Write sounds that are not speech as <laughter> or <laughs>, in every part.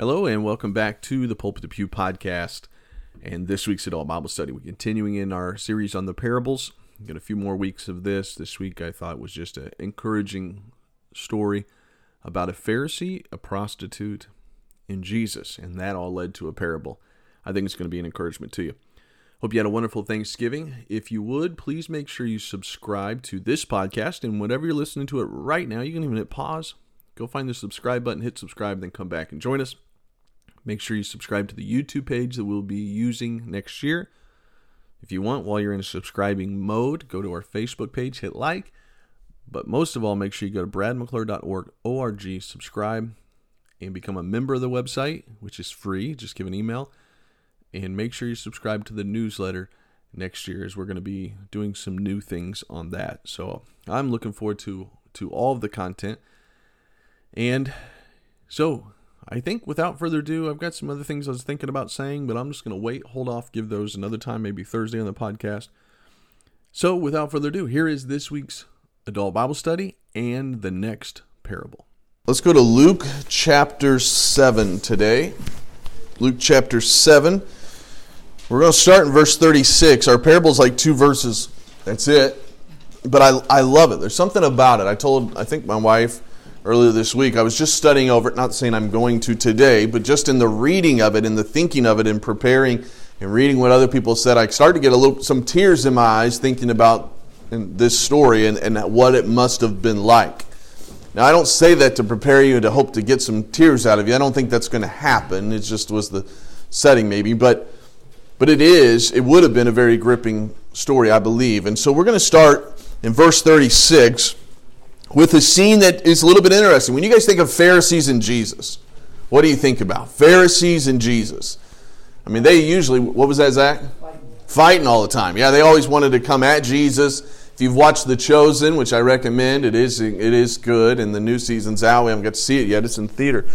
Hello, and welcome back to the Pulpit to Pew podcast. And this week's Adult Bible Study. We're continuing in our series on the parables. Got a few more weeks of this. This week I thought was just an encouraging story about a Pharisee, a prostitute, and Jesus. And that all led to a parable. I think it's going to be an encouragement to you. Hope you had a wonderful Thanksgiving. If you would, please make sure you subscribe to this podcast. And whatever you're listening to it right now, you can even hit pause. Go find the subscribe button, hit subscribe, then come back and join us. Make sure you subscribe to the YouTube page that we'll be using next year. If you want, while you're in subscribing mode, go to our Facebook page, hit like. But most of all, make sure you go to bradmcclure.org, subscribe, and become a member of the website, which is free. Just give an email. And make sure you subscribe to the newsletter next year as we're going to be doing some new things on that. So I'm looking forward to, to all of the content. And so I think without further ado, I've got some other things I was thinking about saying, but I'm just going to wait, hold off, give those another time, maybe Thursday on the podcast. So without further ado, here is this week's adult Bible study and the next parable. Let's go to Luke chapter 7 today. Luke chapter 7. We're going to start in verse 36. Our parable is like two verses. That's it. But I, I love it. There's something about it. I told, I think, my wife earlier this week. I was just studying over it, not saying I'm going to today, but just in the reading of it, in the thinking of it, and preparing and reading what other people said, I started to get a little some tears in my eyes thinking about this story and, and what it must have been like. Now, I don't say that to prepare you and to hope to get some tears out of you. I don't think that's going to happen. It just was the setting, maybe. But, but it is, it would have been a very gripping story, I believe. And so we're going to start in verse 36 with a scene that is a little bit interesting. When you guys think of Pharisees and Jesus, what do you think about? Pharisees and Jesus. I mean, they usually, what was that, Zach? Fighting. Fighting all the time. Yeah, they always wanted to come at Jesus. If you've watched The Chosen, which I recommend, it is it is good, and the new season's out. We haven't got to see it yet; it's in theater.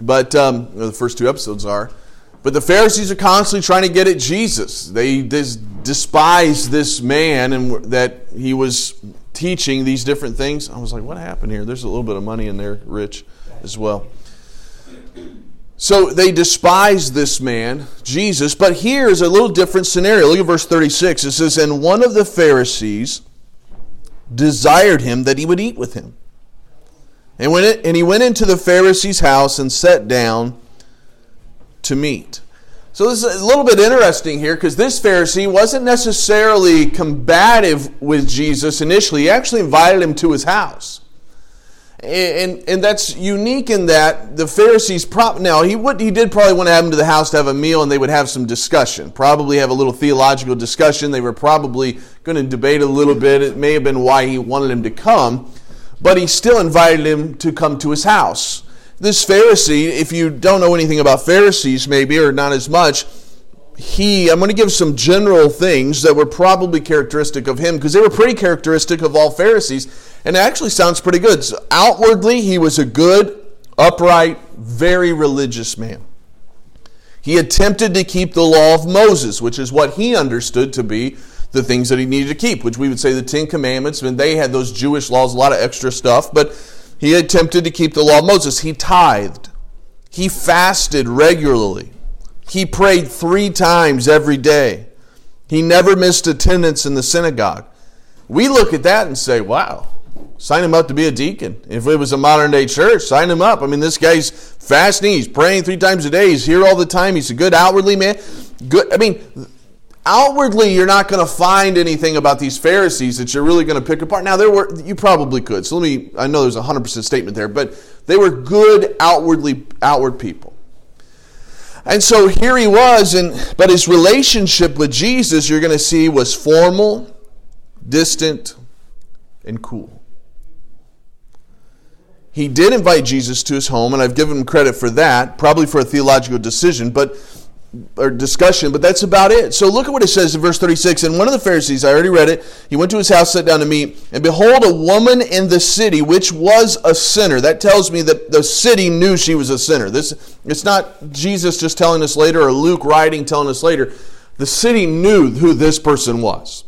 But um, the first two episodes are. But the Pharisees are constantly trying to get at Jesus. They despise this man and that he was teaching these different things. I was like, what happened here? There's a little bit of money in there, Rich, as well. So they despise this man, Jesus, but here's a little different scenario. Look at verse 36. It says, And one of the Pharisees desired him that he would eat with him. And, when it, and he went into the Pharisee's house and sat down to meat. So this is a little bit interesting here because this Pharisee wasn't necessarily combative with Jesus initially. He actually invited him to his house. And, and that's unique in that the Pharisees prop now he would he did probably want to have him to the house to have a meal and they would have some discussion probably have a little theological discussion they were probably going to debate a little bit it may have been why he wanted him to come but he still invited him to come to his house this Pharisee, if you don't know anything about Pharisees, maybe, or not as much, he, I'm going to give some general things that were probably characteristic of him because they were pretty characteristic of all Pharisees. And it actually sounds pretty good. So outwardly, he was a good, upright, very religious man. He attempted to keep the law of Moses, which is what he understood to be the things that he needed to keep, which we would say the Ten Commandments. I mean, they had those Jewish laws, a lot of extra stuff, but he attempted to keep the law of Moses. He tithed. He fasted regularly. He prayed three times every day. He never missed attendance in the synagogue. We look at that and say, wow, sign him up to be a deacon. If it was a modern day church, sign him up. I mean, this guy's fasting, he's praying three times a day, he's here all the time, he's a good outwardly man. Good. I mean, outwardly you're not going to find anything about these pharisees that you're really going to pick apart. Now there were you probably could. So let me i know there's a 100% statement there but they were good outwardly outward people. And so here he was and but his relationship with jesus you're going to see was formal distant and cool. He did invite jesus to his home and i've given him credit for that probably for a theological decision but or discussion, but that's about it. So look at what it says in verse 36. And one of the Pharisees, I already read it, he went to his house, sat down to meat, and behold, a woman in the city which was a sinner. That tells me that the city knew she was a sinner. This it's not Jesus just telling us later or Luke writing telling us later. The city knew who this person was.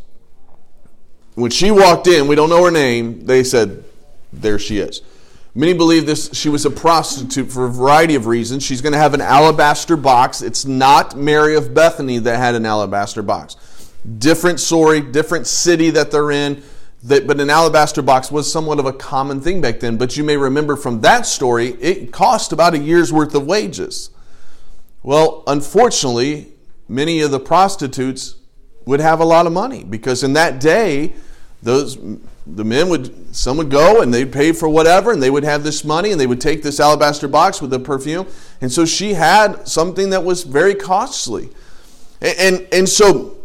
When she walked in, we don't know her name, they said, There she is. Many believe this she was a prostitute for a variety of reasons. She's going to have an alabaster box. It's not Mary of Bethany that had an alabaster box. Different story, different city that they're in. That, but an alabaster box was somewhat of a common thing back then. But you may remember from that story, it cost about a year's worth of wages. Well, unfortunately, many of the prostitutes would have a lot of money because in that day, those the men would some would go and they'd pay for whatever and they would have this money and they would take this alabaster box with the perfume. And so she had something that was very costly. And and, and so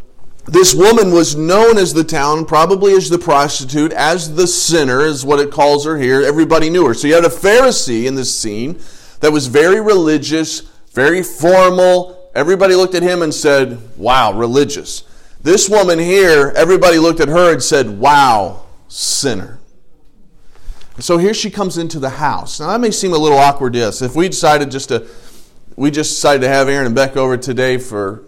this woman was known as the town probably as the prostitute as the sinner is what it calls her here. Everybody knew her. So you had a pharisee in this scene that was very religious very formal. Everybody looked at him and said wow religious. This woman here everybody looked at her and said wow sinner. So here she comes into the house. Now that may seem a little awkward to us. If we decided just to, we just decided to have Aaron and Beck over today for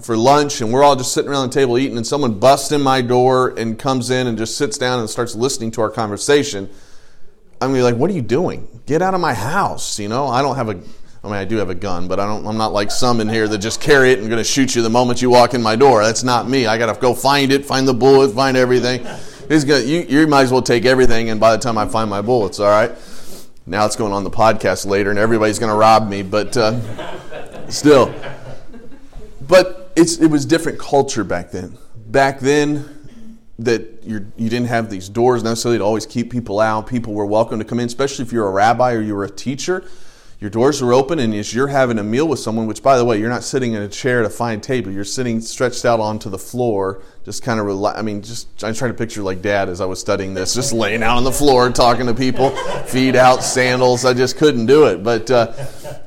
for lunch, and we're all just sitting around the table eating, and someone busts in my door and comes in and just sits down and starts listening to our conversation. I'm gonna be like, "What are you doing? Get out of my house!" You know, I don't have a. I mean, I do have a gun, but I don't. I'm not like some in here that just carry it and to shoot you the moment you walk in my door. That's not me. I got to go find it, find the bullet, find everything. He's gonna, you, you might as well take everything, and by the time I find my bullets, all right? Now it's going on the podcast later, and everybody's going to rob me, but uh, still. But it's, it was different culture back then. Back then, that you're, you didn't have these doors necessarily to always keep people out. People were welcome to come in, especially if you're a rabbi or you were a teacher your doors are open and as you're having a meal with someone which by the way you're not sitting in a chair at a fine table. You're sitting stretched out onto the floor just kind of rela- i mean just i'm trying to picture like dad as i was studying this just laying out on the floor talking to people <laughs> feet out sandals. I just couldn't do it. But uh,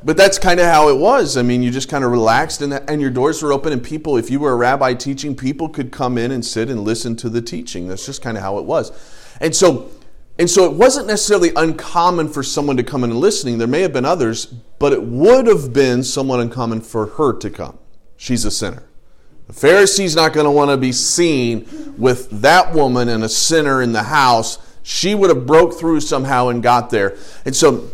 but that's kind of how it was. I mean you just kind of relaxed and, and your doors were open and people if you were a rabbi teaching people could come in and sit and listen to the teaching. That's just kind of how it was. And so and so it wasn't necessarily uncommon for someone to come in and listening. There may have been others, but it would have been somewhat uncommon for her to come. She's a sinner. The Pharisee's not going to want to be seen with that woman and a sinner in the house. She would have broke through somehow and got there. And so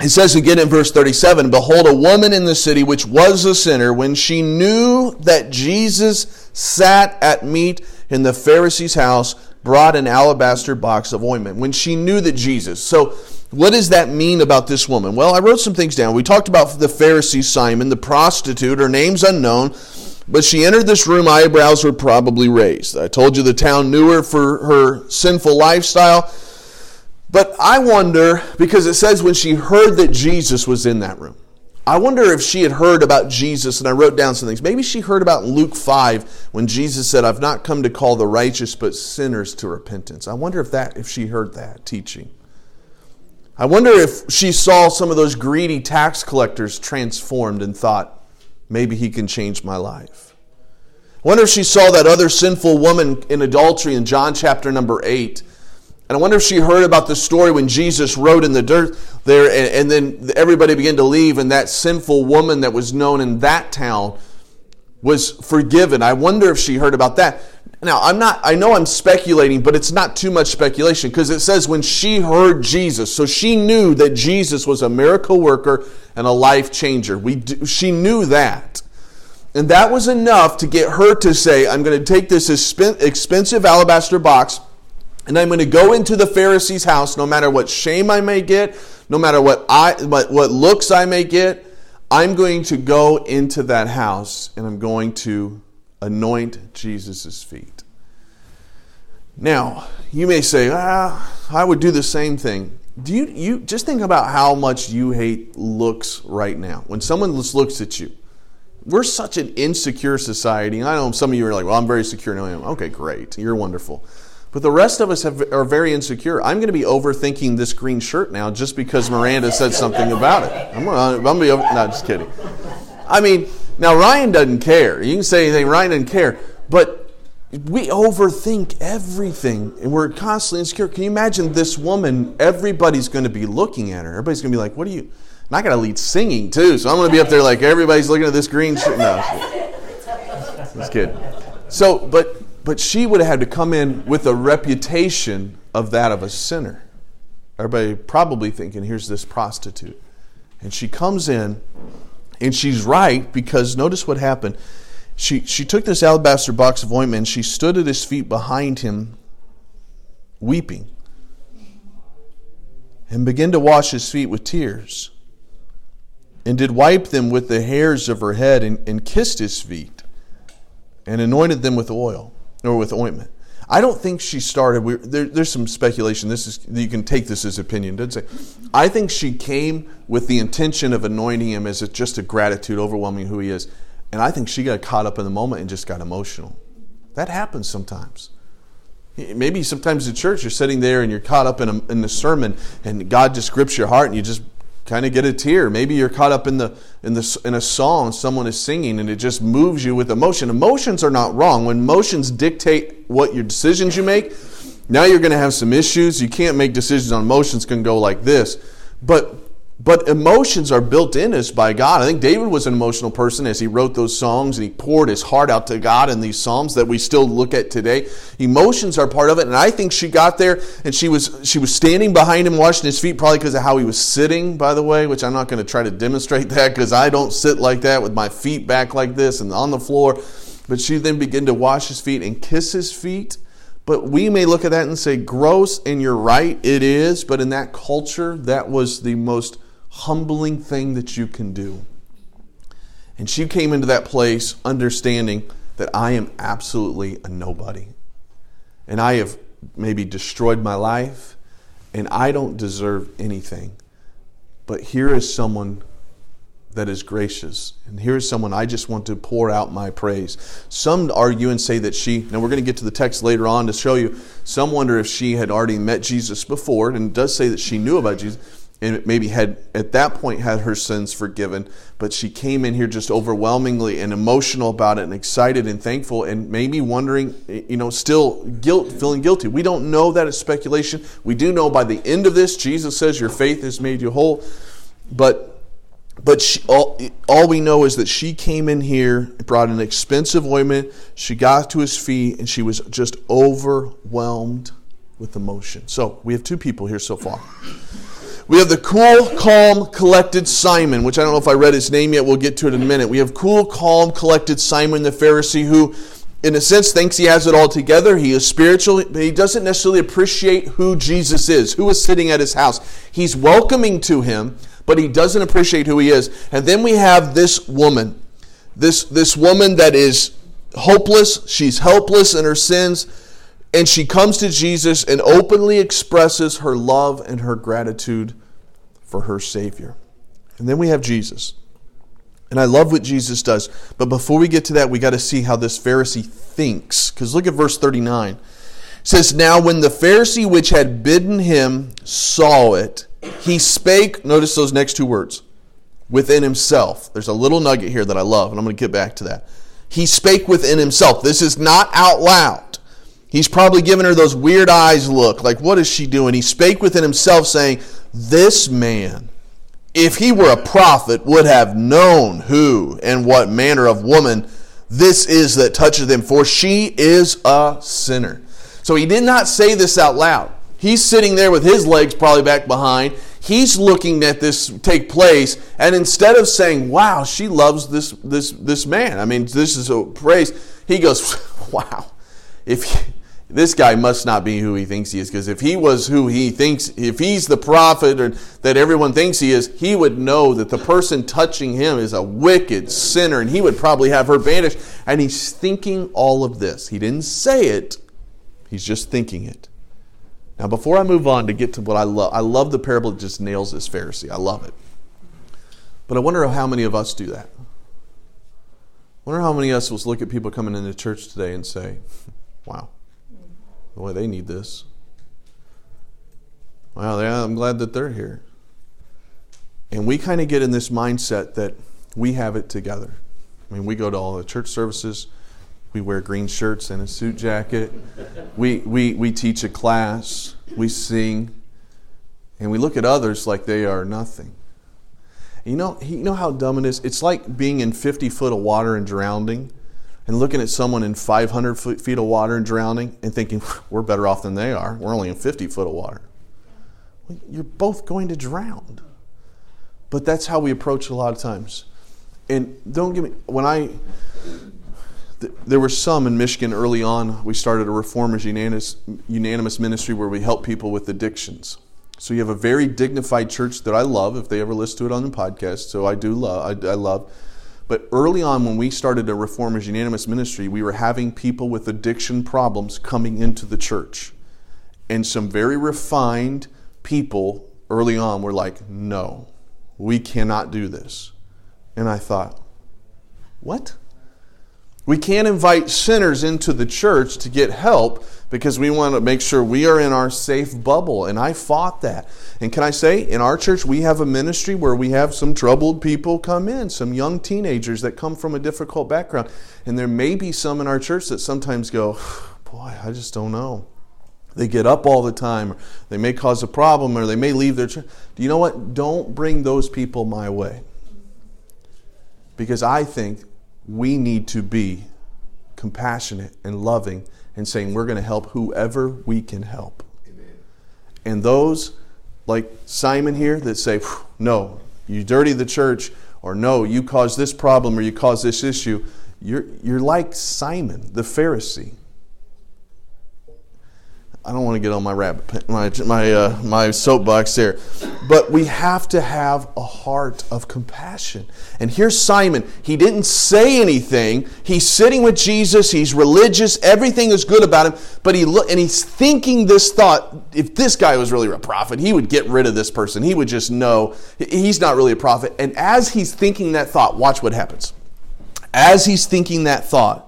it says again in verse 37 Behold, a woman in the city which was a sinner, when she knew that Jesus sat at meat in the Pharisee's house, brought an alabaster box of ointment when she knew that Jesus. So, what does that mean about this woman? Well, I wrote some things down. We talked about the Pharisee Simon, the prostitute, her name's unknown, but she entered this room, eyebrows were probably raised. I told you the town knew her for her sinful lifestyle. But I wonder, because it says when she heard that Jesus was in that room. I wonder if she had heard about Jesus, and I wrote down some things. Maybe she heard about Luke 5 when Jesus said, I've not come to call the righteous, but sinners to repentance. I wonder if that if she heard that teaching. I wonder if she saw some of those greedy tax collectors transformed and thought, maybe he can change my life. I wonder if she saw that other sinful woman in adultery in John chapter number 8 and I wonder if she heard about the story when Jesus rode in the dirt there, and, and, then everybody began to leave, and that sinful woman that was known in that town was forgiven. I wonder if she heard about that. Now, I'm not, I know I'm speculating, but it's not too much speculation because it says when she heard Jesus, so she knew that Jesus was a miracle worker and a life changer. We, do, she knew that. And that was enough to get her to say, I'm going to take this expensive alabaster box and I'm going to go into the Pharisee's house, no matter what shame I may get, no matter what I what, what looks I may get. I'm going to go into that house and I'm going to anoint Jesus' feet. Now, you may say, ah, I would do the same thing. Do you, you just think about how much you hate looks right now? When someone just looks at you, we're such an insecure society. I know some of you are like, well, I'm very secure. No, I am. Okay, great. You're wonderful. But the rest of us have, are very insecure. I'm going to be overthinking this green shirt now just because Miranda said something about it. I'm going to, be over, no, just kidding. I mean, now Ryan doesn't care. You can say anything, Ryan doesn't care. But we overthink everything and we're constantly insecure. Can you imagine this woman? Everybody's going to be looking at her. Everybody's going to be like, what are you? And I got to lead singing too. So I'm going to be up there like, everybody's looking at this green shirt. No, just kidding. So, but but she would have had to come in with a reputation of that of a sinner. everybody probably thinking, here's this prostitute. And she comes in, and she's right because notice what happened. She, she took this alabaster box of ointment and she stood at his feet behind him, weeping, and began to wash his feet with tears, and did wipe them with the hairs of her head, and, and kissed his feet, and anointed them with oil, or with ointment. I don't think she started. We, there, there's some speculation. This is you can take this as opinion. Doesn't say. I think she came with the intention of anointing him as a, just a gratitude, overwhelming who he is, and I think she got caught up in the moment and just got emotional. That happens sometimes. Maybe sometimes in church you're sitting there and you're caught up in, a, in the sermon, and God just grips your heart, and you just kind of get a tear. Maybe you're caught up in the in the in a song someone is singing and it just moves you with emotion. Emotions are not wrong. When emotions dictate what your decisions you make, now you're going to have some issues. You can't make decisions on emotions can go like this. But but emotions are built in us by God. I think David was an emotional person as he wrote those songs and he poured his heart out to God in these psalms that we still look at today. Emotions are part of it, and I think she got there and she was she was standing behind him, washing his feet, probably because of how he was sitting. By the way, which I'm not going to try to demonstrate <laughs> that because I don't sit like that with my feet back like this and on the floor. But she then began to wash his feet and kiss his feet. But we may look at that and say, gross, and you're right, it is. But in that culture, that was the most humbling thing that you can do. And she came into that place understanding that I am absolutely a nobody. And I have maybe destroyed my life, and I don't deserve anything. But here is someone that is gracious. And here's someone I just want to pour out my praise. Some argue and say that she, now we're going to get to the text later on to show you, some wonder if she had already met Jesus before, and does say that she knew about Jesus and maybe had at that point had her sins forgiven, but she came in here just overwhelmingly and emotional about it and excited and thankful and maybe wondering, you know, still guilt, feeling guilty. We don't know that speculation. We do know by the end of this, Jesus says, Your faith has made you whole. But but she, all, all we know is that she came in here, brought an expensive ointment. She got to his feet, and she was just overwhelmed with emotion. So we have two people here so far. We have the cool, calm, collected Simon, which I don't know if I read his name yet. We'll get to it in a minute. We have cool, calm, collected Simon the Pharisee who, in a sense, thinks he has it all together. He is spiritual, but he doesn't necessarily appreciate who Jesus is, who is sitting at his house. He's welcoming to him, but he doesn't appreciate who he is. And then we have this woman, this, this woman that is hopeless. She's helpless in her sins and she comes to Jesus and openly expresses her love and her gratitude for her Savior. And then we have Jesus. And I love what Jesus does. But before we get to that, we got to see how this Pharisee thinks. Because look at verse 39. It says, Now when the Pharisee which had bidden him saw it, he spake, notice those next two words, within himself. There's a little nugget here that I love, and I'm going to get back to that. He spake within himself. This is not out loud. He's probably giving her those weird eyes look, like, what is she doing? He spake within himself, saying, This man, if he were a prophet, would have known who and what manner of woman this is that touches him, for she is a sinner. So he did not say this out loud. He's sitting there with his legs probably back behind. He's looking at this take place, and instead of saying, Wow, she loves this this this man. I mean, this is a praise, he goes, <laughs> Wow. If this guy must not be who he thinks he is because if he was who he thinks if he's the prophet or that everyone thinks he is he would know that the person touching him is a wicked sinner and he would probably have her banished. And he's thinking all of this. He didn't say it. He's just thinking it. Now before i move on to get to what i love i love the parable that just nails this pharisee. I love it. But i wonder how many of us do that. I wonder how many of us will look at people coming into church today and say wow Boy, they need this. Well, yeah, I'm glad that they're here. And we kind of get in this mindset that we have it together. I mean, we go to all the church services, we wear green shirts and a suit jacket, we, we, we teach a class, we sing, and we look at others like they are nothing. You know, you know how dumb it is? It's like being in 50 foot of water and drowning and looking at someone in 500 feet of water and drowning and thinking, <laughs> we're better off than they are. We're only in 50 foot of water. You're both going to drown. But that's how we approach a lot of times. And don't give me, when I, there were some in Michigan early on. We started a reformers unanimous, unanimous ministry where we help people with addictions. So you have a very dignified church that I love. If they ever listen to it on the podcast, so I do love. I, I love. But early on, when we started a reformers unanimous ministry, we were having people with addiction problems coming into the church, and some very refined people early on were like, "No, we cannot do this." And I thought, "What?" We can't invite sinners into the church to get help because we want to make sure we are in our safe bubble. And I fought that. And can I say, in our church, we have a ministry where we have some troubled people come in, some young teenagers that come from a difficult background. And there may be some in our church that sometimes go, <sighs> Boy, I just don't know. They get up all the time, or they may cause a problem, or they may leave their church. Do you know what? Don't bring those people my way. Because I think we need to be compassionate and loving and saying we're going to help whoever we can help. Amen. And those like Simon here that say, no, you dirty the church, or no, you caused this problem or you caused this issue, you're, you're like Simon the Pharisee. I don't want to get on my rabbit my my uh, my soapbox there, but we have to have a heart of compassion. And here's Simon. He didn't say anything. He's sitting with Jesus. He's religious. Everything is good about him. But he look and he's thinking this thought: if this guy was really a prophet, he would get rid of this person. He would just know he's not really a prophet. And as he's thinking that thought, watch what happens. As he's thinking that thought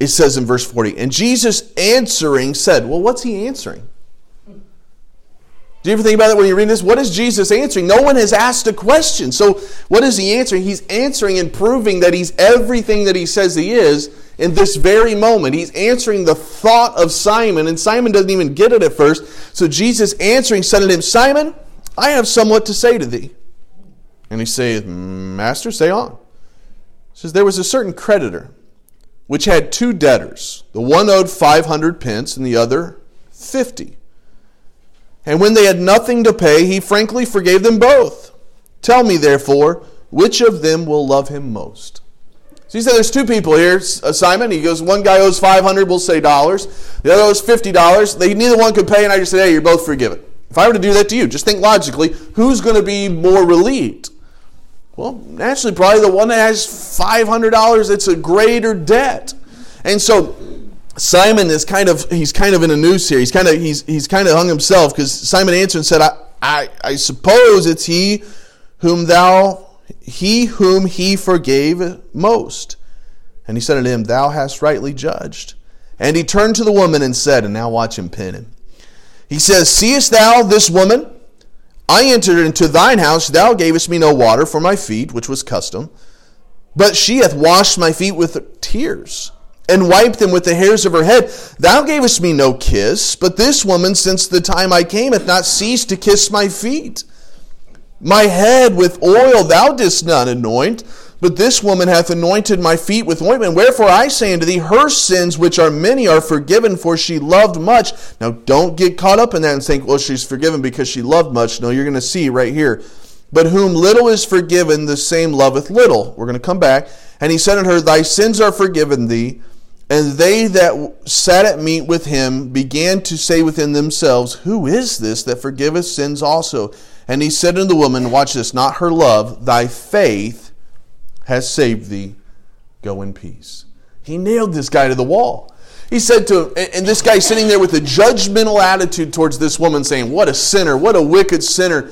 it says in verse 40, and Jesus answering said, Well, what's he answering? Do you ever think about that when you're reading this? What is Jesus answering? No one has asked a question. So, what is he answering? He's answering and proving that he's everything that he says he is in this very moment. He's answering the thought of Simon, and Simon doesn't even get it at first. So, Jesus answering said to him, Simon, I have somewhat to say to thee. And he saith, Master, say on. He says, There was a certain creditor which had two debtors. The one owed 500 pence and the other 50. And when they had nothing to pay, he frankly forgave them both. Tell me, therefore, which of them will love him most? So he said there's two people here, uh, Simon. He goes, one guy owes 500, we'll say dollars. The other owes $50. They, neither one could pay, and I just said, hey, you're both forgiven. If I were to do that to you, just think logically, who's going to be more relieved? Well, naturally, probably the one that has $500, it's a greater debt. And so Simon is kind of he's kind of in a noose here. He's kind of he's he's kind of hung himself because Simon answered and said, I, I, I suppose it's he whom thou he whom he forgave most. And he said unto him, Thou hast rightly judged. And he turned to the woman and said, and now watch him pin him. He says, Seest thou this woman? I entered into thine house, thou gavest me no water for my feet, which was custom, but she hath washed my feet with tears, and wiped them with the hairs of her head. Thou gavest me no kiss, but this woman, since the time I came, hath not ceased to kiss my feet. My head with oil thou didst not anoint but this woman hath anointed my feet with ointment. Wherefore I say unto thee, her sins, which are many, are forgiven, for she loved much. Now don't get caught up in that and think, well, she's forgiven because she loved much. No, you're going to see right here. But whom little is forgiven, the same loveth little. We're going to come back. And he said unto her, Thy sins are forgiven thee. And they that sat at meat with him began to say within themselves, Who is this that forgiveth sins also? And he said unto the woman, Watch this, not her love, thy faith has saved thee. Go in peace. He nailed this guy to the wall. He said to him, and this guy sitting there with a judgmental attitude towards this woman, saying, What a sinner, what a wicked sinner.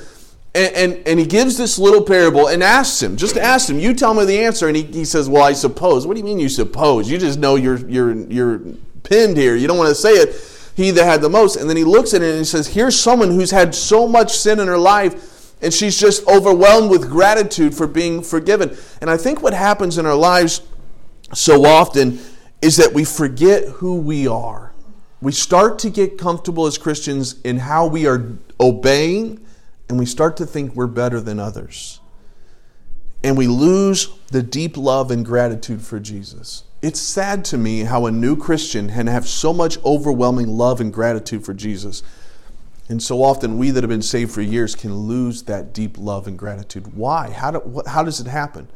And, and, and he gives this little parable and asks him, just asks him, You tell me the answer. And he, he says, Well, I suppose. What do you mean you suppose? You just know you're, you're, you're pinned here. You don't want to say it. He that had the most. And then he looks at it and he says, Here's someone who's had so much sin in her life and she's just overwhelmed with gratitude for being forgiven. And I think what happens in our lives so often is that we forget who we are. We start to get comfortable as Christians in how we are obeying, and we start to think we're better than others. And we lose the deep love and gratitude for Jesus. It's sad to me how a new Christian can have so much overwhelming love and gratitude for Jesus And so often, we that have been saved for years can lose that deep love and gratitude. Why? How, do, what, how does it happen?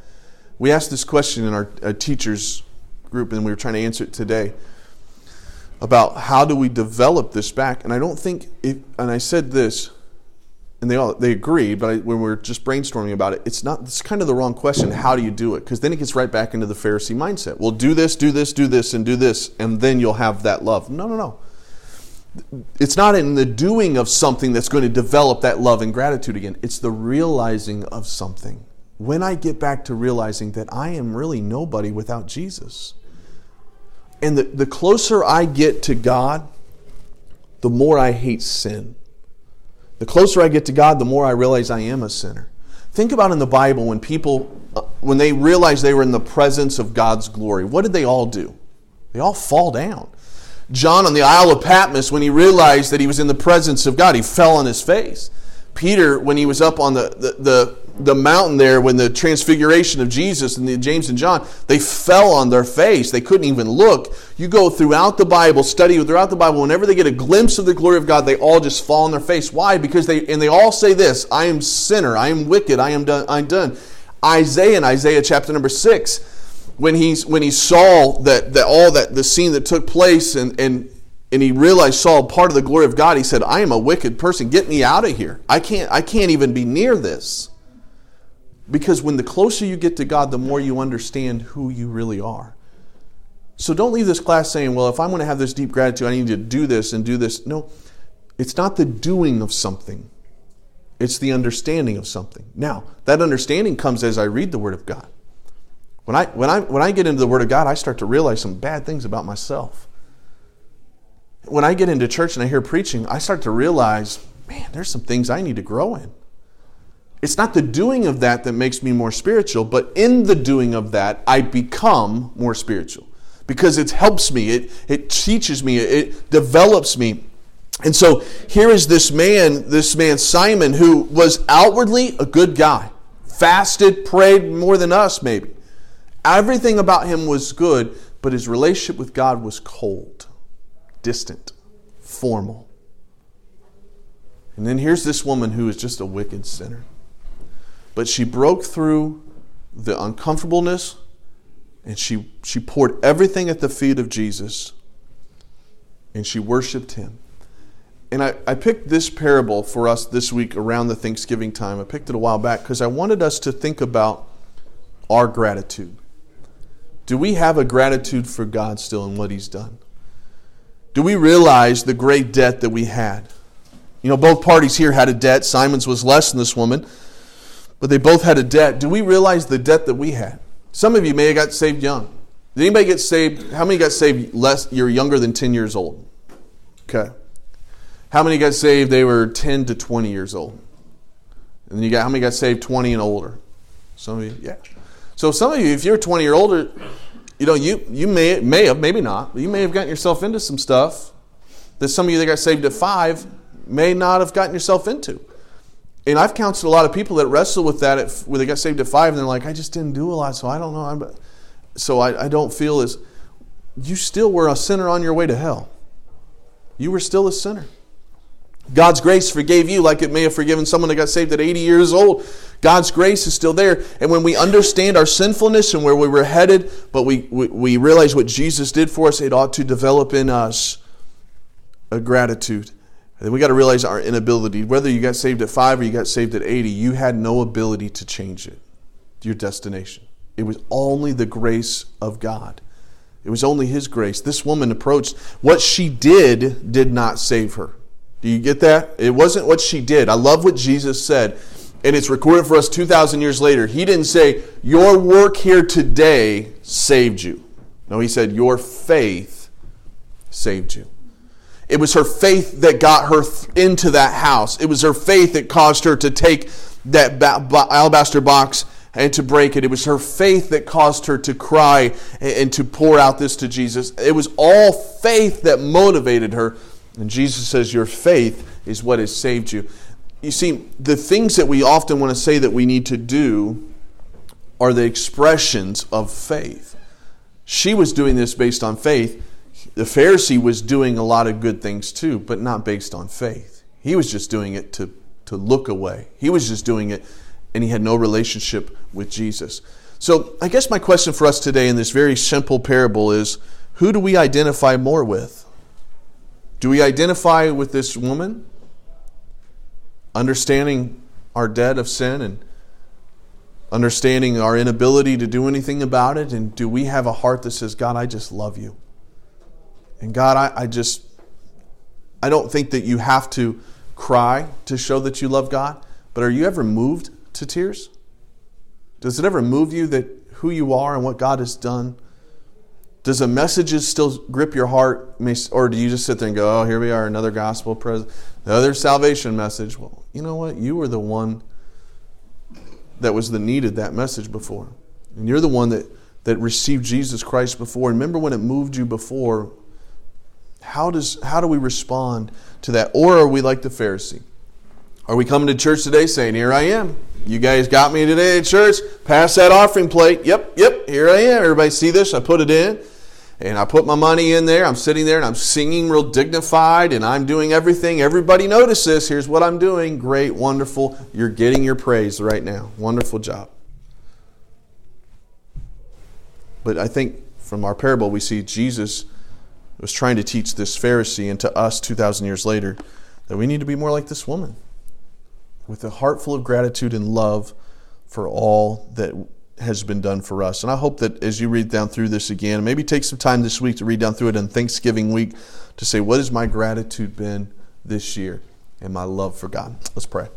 We asked this question in our, our teachers group, and we were trying to answer it today about how do we develop this back. And I don't think, it, and I said this, and they all they agreed, but I, when we are just brainstorming about it, it's not. It's kind of the wrong question. How do you do it? Because then it gets right back into the Pharisee mindset. Well, do this, do this, do this, and do this, and then you'll have that love. No, no, no it's not in the doing of something that's going to develop that love and gratitude again. It's the realizing of something. When I get back to realizing that I am really nobody without Jesus. And the, the closer I get to God, the more I hate sin. The closer I get to God, the more I realize I am a sinner. Think about in the Bible when people, uh, when they realized they were in the presence of God's glory, what did they all do? They all fall down. John on the Isle of Patmos, when he realized that he was in the presence of God, he fell on his face. Peter, when he was up on the, the, the, the mountain there, when the transfiguration of Jesus and the, James and John, they fell on their face. They couldn't even look. You go throughout the Bible, study throughout the Bible, whenever they get a glimpse of the glory of God, they all just fall on their face. Why? Because they, and they all say this I am sinner, I am wicked, I am done. I'm done. Isaiah in Isaiah chapter number 6 when he's when he saw that, that all that the scene that took place and, and and he realized saw part of the glory of God, he said, I am a wicked person. Get me out of here. I can't I can't even be near this. Because when the closer you get to God, the more you understand who you really are. So don't leave this class saying, well, if I'm going to have this deep gratitude, I need to do this and do this. No, it's not the doing of something, it's the understanding of something. Now, that understanding comes as I read the Word of God. When I, when, I, when I get into the Word of God, I start to realize some bad things about myself. When I get into church and I hear preaching, I start to realize, man, there's some things I need to grow in. It's not the doing of that that makes me more spiritual, but in the doing of that, I become more spiritual because it helps me, it, it teaches me, it develops me. And so here is this man, this man Simon, who was outwardly a good guy, fasted, prayed more than us, maybe. Everything about him was good, but his relationship with God was cold, distant, formal. And then here's this woman who is just a wicked sinner. But she broke through the uncomfortableness and she, she poured everything at the feet of Jesus and she worshiped him. And I, I picked this parable for us this week around the Thanksgiving time. I picked it a while back because I wanted us to think about our gratitude. Do we have a gratitude for God still and what He's done? Do we realize the great debt that we had? You know, both parties here had a debt. Simon's was less than this woman, but they both had a debt. Do we realize the debt that we had? Some of you may have got saved young. Did anybody get saved? How many got saved less? You're younger than 10 years old. Okay. How many got saved? They were 10 to 20 years old. And then you got how many got saved 20 and older? Some of you, yeah. So some of you, if you're 20 or older, you know, you, you may, may have, maybe not, but you may have gotten yourself into some stuff that some of you that got saved at five may not have gotten yourself into. And I've counseled a lot of people that wrestle with that at, where they got saved at five and they're like, I just didn't do a lot, so I don't know. I'm, so I, I don't feel as. You still were a sinner on your way to hell. You were still a sinner. God's grace forgave you like it may have forgiven someone that got saved at 80 years old. God's grace is still there. And when we understand our sinfulness and where we were headed, but we, we, we realize what Jesus did for us, it ought to develop in us a gratitude. And then we got to realize our inability. Whether you got saved at five or you got saved at 80, you had no ability to change it, your destination. It was only the grace of God. It was only His grace. This woman approached, what she did did not save her. Do you get that? It wasn't what she did. I love what Jesus said, and it's recorded for us 2,000 years later. He didn't say, Your work here today saved you. No, he said, Your faith saved you. It was her faith that got her into that house. It was her faith that caused her to take that alabaster box and to break it. It was her faith that caused her to cry and to pour out this to Jesus. It was all faith that motivated her and Jesus says, Your faith is what has saved you. You see, the things that we often want to say that we need to do are the expressions of faith. She was doing this based on faith. The Pharisee was doing a lot of good things too, but not based on faith. He was just doing it to, to look away. He was just doing it, and he had no relationship with Jesus. So, I guess my question for us today in this very simple parable is who do we identify more with? Do we identify with this woman, understanding our debt of sin and understanding our inability to do anything about it? And do we have a heart that says, God, I just love you? And God, I, I just, I don't think that you have to cry to show that you love God, but are you ever moved to tears? Does it ever move you that who you are and what God has done? Does the messages still grip your heart, or do you just sit there and go, "Oh, here we are, another gospel present, another salvation message"? Well, you know what? You were the one that was the needed that message before, and you're the one that that received Jesus Christ before. And remember when it moved you before? How does how do we respond to that? Or are we like the Pharisee? Are we coming to church today saying, "Here I am. You guys got me today at church. Pass that offering plate. Yep, yep. Here I am. Everybody see this? I put it in." And I put my money in there. I'm sitting there and I'm singing real dignified and I'm doing everything. Everybody notices. Here's what I'm doing. Great, wonderful. You're getting your praise right now. Wonderful job. But I think from our parable, we see Jesus was trying to teach this Pharisee and to us 2,000 years later that we need to be more like this woman with a heart full of gratitude and love for all that has been done for us. And I hope that as you read down through this again, maybe take some time this week to read down through it on Thanksgiving week to say, what has my gratitude been this year and my love for God? Let's pray.